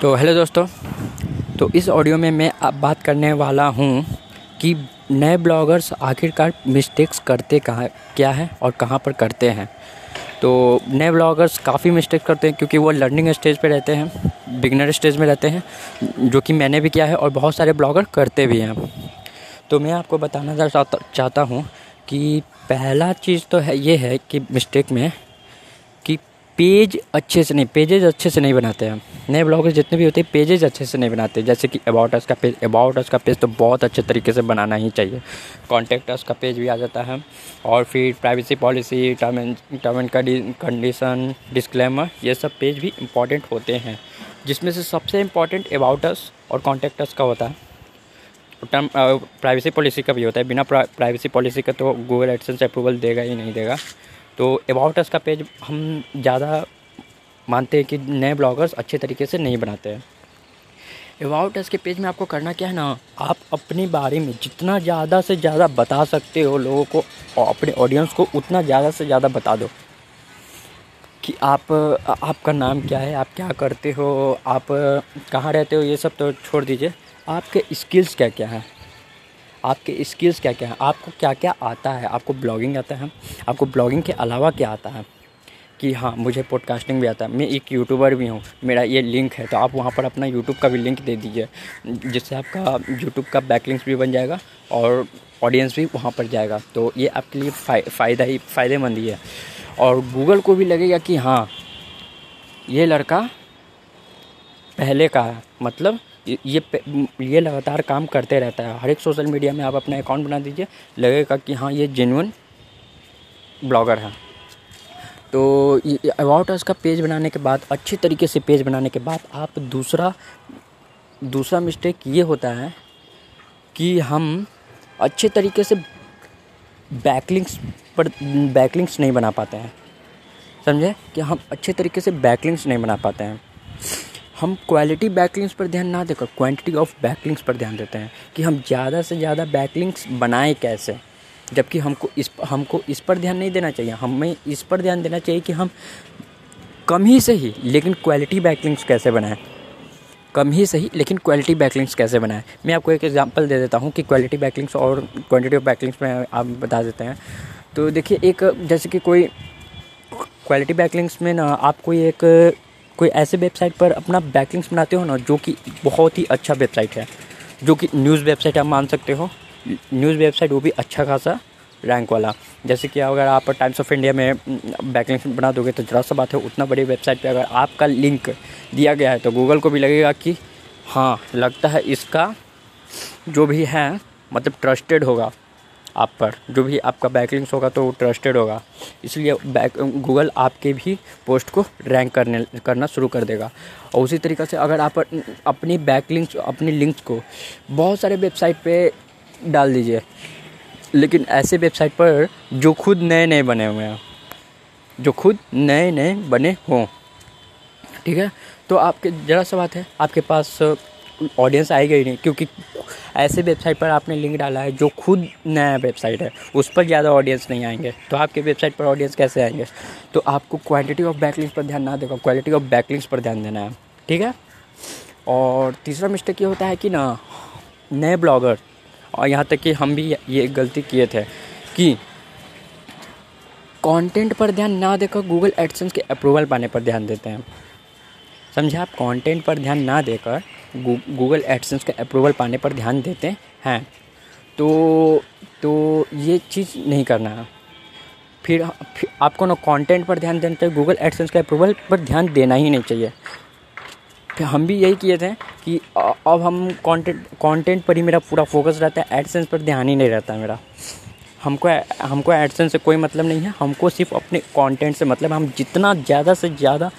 तो हेलो दोस्तों तो इस ऑडियो में मैं अब बात करने वाला हूँ कि नए ब्लॉगर्स आखिरकार मिस्टेक्स करते कहाँ, क्या है और कहाँ पर करते हैं। तो नए ब्लॉगर्स काफ़ी मिस्टेक्स करते हैं क्योंकि वो लर्निंग स्टेज पे रहते हैं बिगनर स्टेज में रहते हैं, जो कि मैंने भी किया है और बहुत सारे ब्लॉगर करते भी हैं। तो मैं आपको बताना चाहता चाहता हूँ कि पहला चीज़ तो है, ये है कि मिस्टेक में पेज अच्छे से नहीं पेजेज अच्छे से नहीं बनाते हैं नए ब्लॉगर्स जितने भी होते हैं पेजेज अच्छे से नहीं बनाते। जैसे कि अबाउट अस का पेज अबाउट अस का पेज तो बहुत अच्छे तरीके से बनाना ही चाहिए। कॉन्टेक्ट अस का पेज भी आ जाता है। और फिर privacy policy term and term and condition disclaimer ये सब पेज भी इंपॉर्टेंट होते हैं। जिसमें से सबसे इंपॉर्टेंट अबाउट अस और कॉन्टेक्ट अस का होता है। टर्म प्राइवेसी पॉलिसी का भी होता है। बिना प्राइवेसी पॉलिसी का तो गूगल एडसेंस अप्रूवल देगा ही नहीं देगा। तो अबाउट अस का पेज हम ज़्यादा मानते हैं कि नए ब्लॉगर्स अच्छे तरीके से नहीं बनाते हैं। अबाउट अस के पेज में आपको करना क्या है ना, आप अपने बारे में जितना ज़्यादा से ज़्यादा बता सकते हो लोगों को, और अपने ऑडियंस को उतना ज़्यादा से ज़्यादा बता दो कि आप, आपका नाम क्या है, आप क्या करते हो, आप कहाँ रहते हो, ये सब तो छोड़ दीजिए। आपके स्किल्स क्या क्या है? आपके स्किल्स क्या क्या है? आपको क्या क्या आता है? आपको ब्लॉगिंग आता है? आपको ब्लॉगिंग के अलावा क्या आता है? कि हाँ मुझे पॉडकास्टिंग भी आता है। मैं एक यूट्यूबर भी हूँ। मेरा ये लिंक है तो आप वहाँ पर अपना यूट्यूब का भी लिंक दे दीजिए, जिससे आपका यूट्यूब का बैकलिंक्स भी बन जाएगा और ऑडियंस भी वहाँ पर जाएगा। तो ये आपके लिए फ़ायदा ही, फ़ायदेमंद ही है। और गूगल को भी लगेगा कि हाँ ये लड़का पहले का है। मतलब ये ये लगातार काम करते रहता है। हर एक सोशल मीडिया में आप अपना अकाउंट बना दीजिए। लगेगा कि हाँ ये जेनुअन ब्लॉगर है। तो अबाउट अस का पेज बनाने के बाद, अच्छे तरीके से पेज बनाने के बाद आप दूसरा दूसरा मिस्टेक ये होता है कि हम अच्छे तरीके से बैकलिंक्स पर बैकलिंक्स नहीं बना पाते हैं। समझे? कि हम अच्छे तरीके से बैकलिंक्स नहीं बना पाते हैं। हम क्वालिटी बैकलिंग्स पर ध्यान ना देकर क्वांटिटी ऑफ़ बैकलिंग्स पर ध्यान देते हैं कि हम ज़्यादा से ज़्यादा बैकलिंग्स बनाएँ कैसे। जबकि हमको इस हमको इस पर ध्यान नहीं देना चाहिए। हमें इस पर ध्यान देना चाहिए कि हम कम ही सही लेकिन क्वालिटी बैकलिंग्स कैसे बनाएँ। कम ही सही लेकिन क्वालिटी बैकलिंग्स कैसे बनाएँ। मैं आपको एक एग्जांपल दे देता हूँ कि क्वालिटी बैकलिंग्स और क्वांटिटी ऑफ़ बैकलिंग्स में आप बता देते हैं। तो देखिए, एक, जैसे कि कोई क्वालिटी बैकलिंग्स में ना आप कोई एक कोई ऐसे वेबसाइट पर अपना बैकलिंक्स बनाते हो ना, जो कि बहुत ही अच्छा वेबसाइट है, जो कि न्यूज़ वेबसाइट आप मान सकते हो। न्यूज़ वेबसाइट वो भी अच्छा खासा रैंक वाला। जैसे कि अगर आप टाइम्स ऑफ़ इंडिया में बैकलिंक बना दोगे तो ज़रा सा बात है, उतना बड़ी वेबसाइट पे अगर आपका लिंक दिया गया है तो गूगल को भी लगेगा कि हाँ लगता है इसका जो भी है मतलब ट्रस्टेड होगा। आप पर। जो भी आपका बैकलिंक्स होगा तो वो ट्रस्टेड होगा। इसलिए बैक गूगल आपके भी पोस्ट को रैंक करने, करना शुरू कर देगा। और उसी तरीक़े से अगर आप अपनी बैकलिंक्स अपनी लिंक्स को बहुत सारे वेबसाइट पे डाल दीजिए। लेकिन ऐसे वेबसाइट पर जो खुद नए नए बने हुए हैं, जो खुद नए नए बने हों, ठीक है? तो आपके, ज़रा सा बात है, आपके पास ऑडियंस आएगा ही नहीं, क्योंकि ऐसे वेबसाइट पर आपने लिंक डाला है जो खुद नया वेबसाइट है, उस पर ज़्यादा ऑडियंस नहीं आएँगे। तो आपके वेबसाइट पर ऑडियंस कैसे आएँगे? तो आपको क्वांटिटी ऑफ़ बैकलिंग्स पर ध्यान ना देगा क्वालिटी ऑफ़ बैकलिंग्स पर ध्यान देना है, ठीक है? और तीसरा मिस्टेक ये होता है कि ना, नए ब्लॉगर और यहाँ तक कि हम भी ये गलती किए थे कि कंटेंट पर ध्यान ना देकर गूगल एडसेंस के अप्रूवल पाने पर ध्यान देते हैं। समझे आप कंटेंट पर ध्यान ना देकर गूगल एडसेंस का अप्रूवल पाने पर ध्यान देते हैं। तो तो ये चीज़ नहीं करना। है फिर, फिर आपको ना कंटेंट पर ध्यान देना चाहिए गूगल एडसेंस का अप्रूवल पर ध्यान देना ही नहीं चाहिए। फिर हम भी यही किए थे कि अब हम कंटेंट कंटेंट पर ही मेरा पूरा फोकस रहता है एडसेंस पर ध्यान ही नहीं रहता मेरा। हमको हमको एडसेंस से कोई मतलब नहीं है। हमको सिर्फ़ अपने कंटेंट से मतलब हम जितना ज़्यादा से ज़्यादा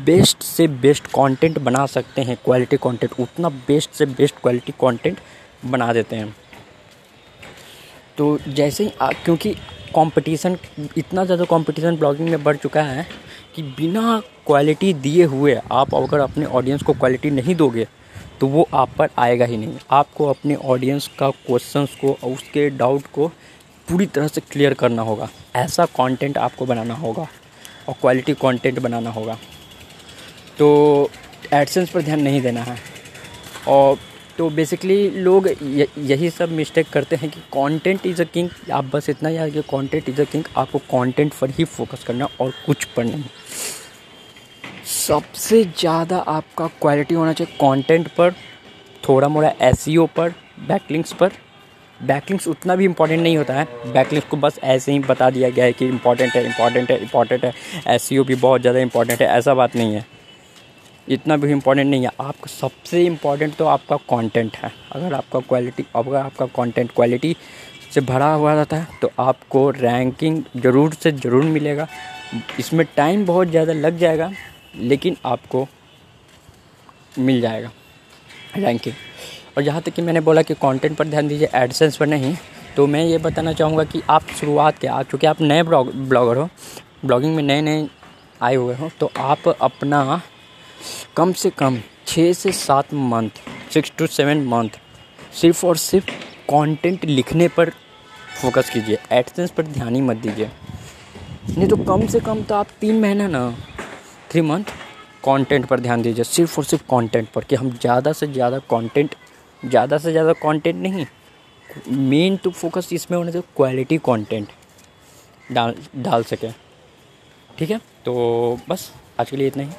बेस्ट से बेस्ट कंटेंट बना सकते हैं क्वालिटी कंटेंट उतना बेस्ट से बेस्ट क्वालिटी कंटेंट बना देते हैं। तो जैसे ही क्योंकि कंपटीशन इतना ज़्यादा कंपटीशन ब्लॉगिंग में बढ़ चुका है कि बिना क्वालिटी दिए हुए आप अगर अपने ऑडियंस को क्वालिटी नहीं दोगे तो वो आप पर आएगा ही नहीं। आपको अपने ऑडियंस का क्वेश्चंस को, उसके डाउट को पूरी तरह से क्लियर करना होगा। ऐसा कंटेंट आपको बनाना होगा और क्वालिटी कंटेंट बनाना होगा। तो एडसेंस पर ध्यान नहीं देना है। और तो बेसिकली लोग यही सब मिस्टेक करते हैं कि कंटेंट इज़ अ किंग आप बस इतना याद कि कंटेंट इज़ अ किंग आपको कंटेंट पर ही फोकस करना और कुछ पर नहीं। सबसे ज़्यादा आपका क्वालिटी होना चाहिए कंटेंट पर, थोड़ा मोड़ा एस e पर बैकलिंक्स पर। बैकलिंक्स उतना भी इम्पोर्टेंट नहीं होता है। बैकलिंक्स को बस ऐसे ही बता दिया गया है कि इंपॉर्टेंट है इम्पोर्टेंट है इम्पोर्टेंट है। एस e भी बहुत ज़्यादा इंपॉर्टेंट है, ऐसा बात नहीं है। इतना भी इम्पोर्टेंट नहीं है। आपका सबसे इम्पोर्टेंट तो आपका कंटेंट है। अगर आपका क्वालिटी अगर आपका कंटेंट क्वालिटी से भरा हुआ रहता है तो आपको रैंकिंग ज़रूर से ज़रूर मिलेगा। इसमें टाइम बहुत ज़्यादा लग जाएगा, लेकिन आपको मिल जाएगा। रैंकिंग और जहाँ तक कि मैंने बोला कि कंटेंट पर ध्यान दीजिए एडसेंस पर नहीं। तो मैं ये बताना चाहूँगा कि आप शुरुआत के आप चूँकि आप नए ब्लॉग, ब्लॉगर हो, ब्लॉगिंग में नए नए आए हुए हो तो आप अपना कम से कम छः से सात month six to seven month सिर्फ़ और सिर्फ़ कंटेंट लिखने पर फोकस कीजिए। एडसेंस पर ध्यान ही मत दीजिए। नहीं तो कम से कम तो आप तीन महीना ना थ्री मंथ कंटेंट पर ध्यान दीजिए, सिर्फ़ और सिर्फ़ कंटेंट पर, कि हम ज़्यादा से ज़्यादा कंटेंट ज़्यादा से ज़्यादा कंटेंट नहीं मेन तो फोकस इसमें होने चाहिए क्वालिटी कंटेंट डाल डाल सके। ठीक है? तो बस, आज के लिए इतना ही।